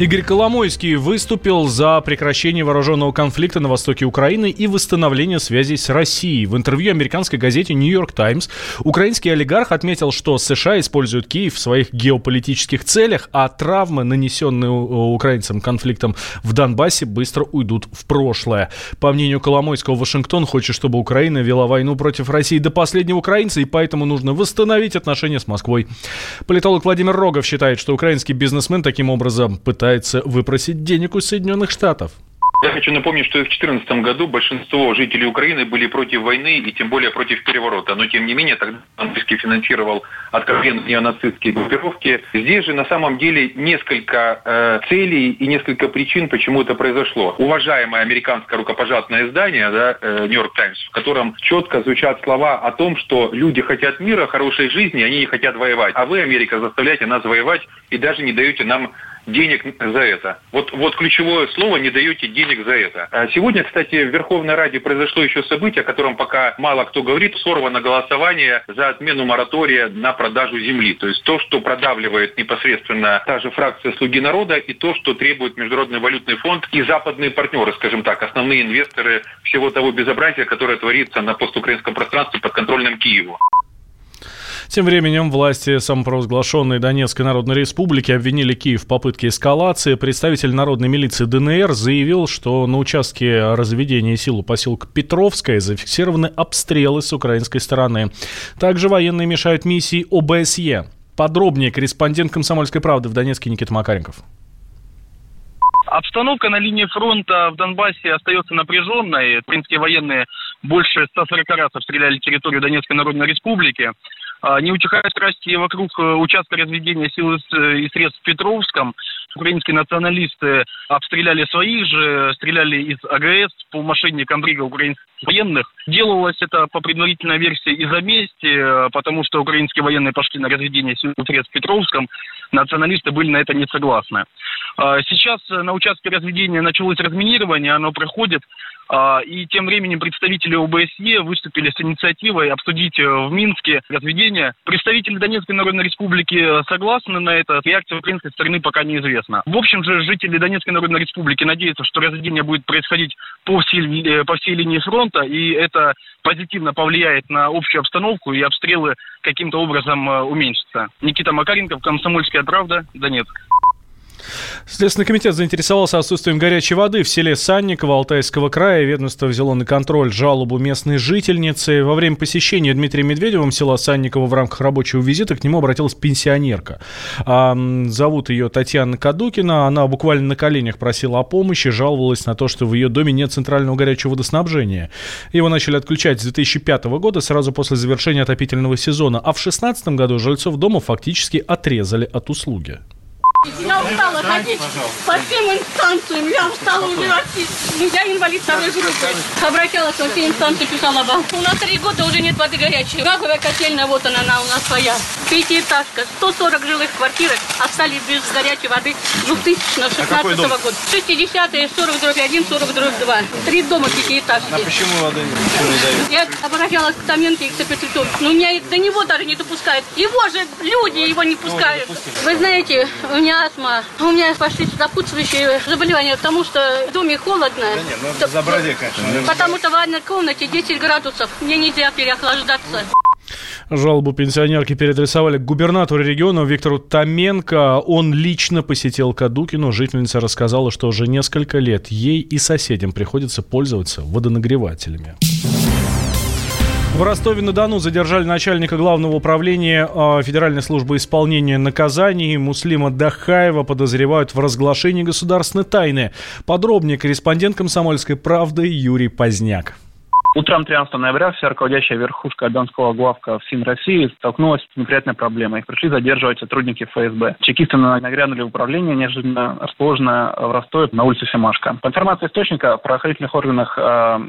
Игорь Коломойский выступил за прекращение вооруженного конфликта на востоке Украины и восстановление связей с Россией. В интервью американской газете «Нью-Йорк Таймс» украинский олигарх отметил, что США используют Киев в своих геополитических целях, а травмы, нанесенные украинцам конфликтом в Донбассе, быстро уйдут в прошлое. По мнению Коломойского, Вашингтон хочет, чтобы Украина вела войну против России до последнего украинца, и поэтому нужно восстановить отношения с Москвой. Политолог Владимир Рогов считает, что украинский бизнесмен таким образом пытается пытается выпросить денег у Соединенных Штатов. Я хочу напомнить, что в 2014 году большинство жителей Украины были против войны и тем более против переворота. Но тем не менее тогда Английский финансировал откровенно неонацистские группировки. Здесь же на самом деле несколько э, целей и несколько причин, почему это произошло. Уважаемое американское рукопожатное издание, да, New York Times, в котором четко звучат слова о том, что люди хотят мира, хорошей жизни, они не хотят воевать. А вы, Америка, заставляете нас воевать и даже не даете нам денег за это. Вот, вот ключевое слово «не даете денег за это». А сегодня, кстати, в Верховной Раде произошло еще событие, о котором пока мало кто говорит. Сорвано голосование за отмену моратория на продажу земли. То есть то, что продавливает непосредственно та же фракция «Слуги народа» и то, что требует Международный валютный фонд и западные партнеры, скажем так, основные инвесторы всего того безобразия, которое творится на постукраинском пространстве под контрольным Киеву. Тем временем власти самопровозглашенной Донецкой Народной Республики обвинили Киев в попытке эскалации. Представитель народной милиции ДНР заявил, что на участке разведения сил у поселка Петровская зафиксированы обстрелы с украинской стороны. Также военные мешают миссии ОБСЕ. Подробнее корреспондент «Комсомольской правды» в Донецке Никита Макаренков. Обстановка на линии фронта в Донбассе остается напряженной. Украинские военные больше 140 раз обстреляли территорию Донецкой Народной Республики. А, не утихают страсти вокруг э, участка разведения сил э, и средств в Петровском. Украинские националисты обстреляли своих же, стреляли из АГС по машине комбрига украинских военных. Делалось это по предварительной версии из-за мести, э, потому что украинские военные пошли на разведение сил и средств в Петровском. Националисты были на это не согласны. А, сейчас на участке разведения началось разминирование, оно проходит. А, и тем временем представители ОБСЕ выступили с инициативой обсудить э, в Минске разведение. Представители Донецкой Народной Республики согласны на это. Реакция украинской стороны пока неизвестна. В общем же, жители Донецкой Народной Республики надеются, что разведение будет происходить по всей, э, по всей линии фронта, и это позитивно повлияет на общую обстановку, и обстрелы каким-то образом э, уменьшатся. Никита Макаренков, Комсомольская правда, Донецк. Следственный комитет заинтересовался отсутствием горячей воды в селе Санниково Алтайского края. Ведомство взяло на контроль жалобу местной жительницы. Во время посещения Дмитрием Медведевым села Санниково в рамках рабочего визита к нему обратилась пенсионерка. Зовут ее Татьяна Кадукина. Она буквально на коленях просила о помощи, жаловалась на то, что в ее доме нет центрального горячего водоснабжения. Его начали отключать с 2005 года, сразу после завершения отопительного сезона. А в 2016 году жильцов дома фактически отрезали от услуги. Я устала ходить по всем инстанциям. Я устала убивать. Ну, я инвалид второй группы. Обращалась во все инстанции, писала вам. У нас три года уже нет воды горячей. Газовая котельная, вот она, она у нас своя. Пятиэтажка. 140 жилых квартир остались без горячей воды 2016 а года. 60-е, 40 дробь 1, 40 дробь 2. Три дома пятиэтажки. А почему воды не дают? Я обращалась к Томенке и к Сапетриковичу. Но меня до него даже не допускают. Его же люди его не пускают. Вы знаете, у меня астма. У меня пошли сопутствующие заболевания, потому что в доме холодно. Да нет, ну это заброде, конечно. Потому что в ванной комнате 10 градусов. Мне нельзя переохлаждаться. Жалобу пенсионерки переадресовали к губернатору региона Виктору Томенко. Он лично посетил Кадукину. Жительница рассказала, что уже несколько лет ей и соседям приходится пользоваться водонагревателями. В Ростове-на-Дону задержали начальника главного управления э, Федеральной службы исполнения наказаний Муслима Дахаева. Подозревают в разглашении государственной тайны. Подробнее корреспондент «Комсомольской правды» Юрий Поздняк. Утром 13 ноября вся руководящая верхушка Донского главка ФСИН России столкнулась с неприятной проблемой. Их пришли задерживать сотрудники ФСБ. Чекисты нагрянули в управление, неожиданно расположенное в Ростове на улице Семашка. По информации источника, в правоохранительных органах э,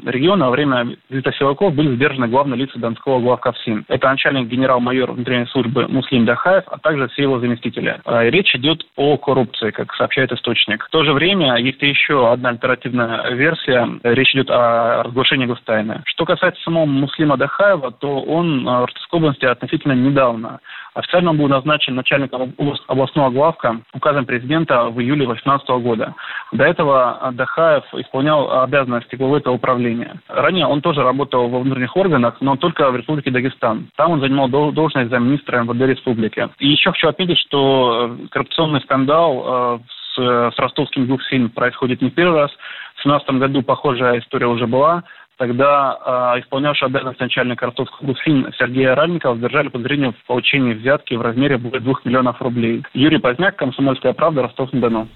региона во время визита силовиков были задержаны главные лица Донского главка ФСИН. Это начальник генерал-майор внутренней службы Муслим Дахаев, а также все его заместители. Э, речь идет о коррупции, как сообщает источник. В то же время есть еще одна альтернативная версия. Речь идет о разглашении гостайны. Что касается самого Муслима Дахаева, то он э, в Ростовской области относительно недавно Официально он был назначен начальником областного главка указом президента в июле 2018 года. До этого Дахаев исполнял обязанности главы этого управления. Ранее он тоже работал во внутренних органах, но только в Республике Дагестан. Там он занимал должность замминистра МВД республики. И еще хочу отметить, что э, коррупционный скандал э, с, с ростовским двухсильным происходит не первый раз. В 2017 году похожая история уже была. Тогда э, исполнявший обязанность начальника ростовского ГУСФИН Сергея Ральникова задержали подозрение в получении взятки в размере более 2 миллионов рублей. Юрий Поздняк, Комсомольская правда, Ростов-на-Дону.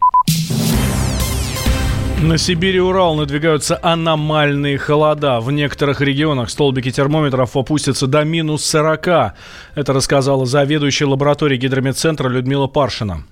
На Сибири и Урал надвигаются аномальные холода. В некоторых регионах столбики термометров опустятся до минус 40. Это рассказала заведующая лабораторией гидрометцентра Людмила Паршина.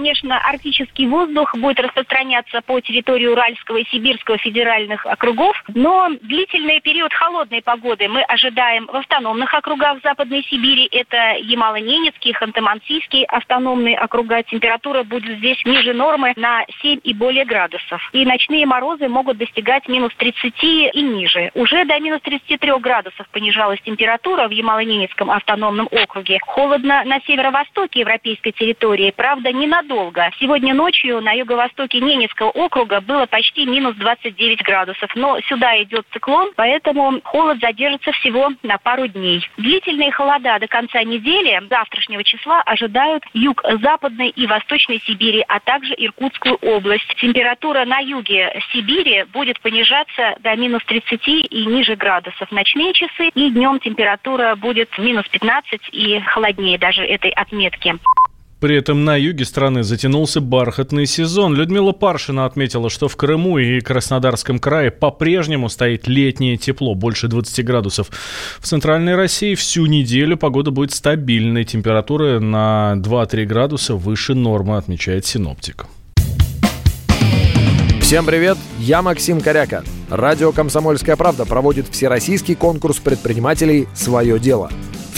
Конечно, арктический воздух будет распространяться по территории Уральского и Сибирского федеральных округов, но длительный период холодной погоды мы ожидаем в автономных округах Западной Сибири. Это Ямало-Ненецкий, Ханты-Мансийский автономные округа. Температура будет здесь ниже нормы на 7 и более градусов. И ночные морозы могут достигать минус 30 и ниже. Уже до минус 33 градусов понижалась температура в Ямало-Ненецком автономном округе. Холодно на северо-востоке европейской территории, правда, не на ненадолго. Сегодня ночью на юго-востоке Ненецкого округа было почти минус 29 градусов. Но сюда идет циклон, поэтому холод задержится всего на пару дней. Длительные холода до конца недели, завтрашнего числа, ожидают юг Западной и Восточной Сибири, а также Иркутскую область. Температура на юге Сибири будет понижаться до минус 30 и ниже градусов в ночные часы. И днем температура будет минус 15 и холоднее даже этой отметки. При этом на юге страны затянулся бархатный сезон. Людмила Паршина отметила, что в Крыму и Краснодарском крае по-прежнему стоит летнее тепло, больше 20 градусов. В центральной России всю неделю погода будет стабильной. Температура на 2-3 градуса выше нормы, отмечает синоптик. Всем привет, я Максим Коряка. Радио «Комсомольская правда» проводит всероссийский конкурс предпринимателей «Свое дело».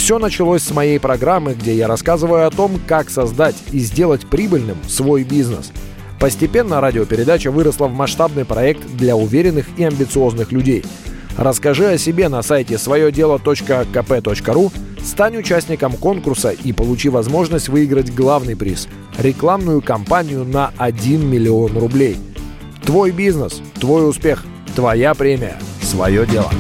Все началось с моей программы, где я рассказываю о том, как создать и сделать прибыльным свой бизнес. Постепенно радиопередача выросла в масштабный проект для уверенных и амбициозных людей. Расскажи о себе на сайте своедело.кп.ру, стань участником конкурса и получи возможность выиграть главный приз – рекламную кампанию на 1 миллион рублей. Твой бизнес, твой успех, твоя премия, свое дело.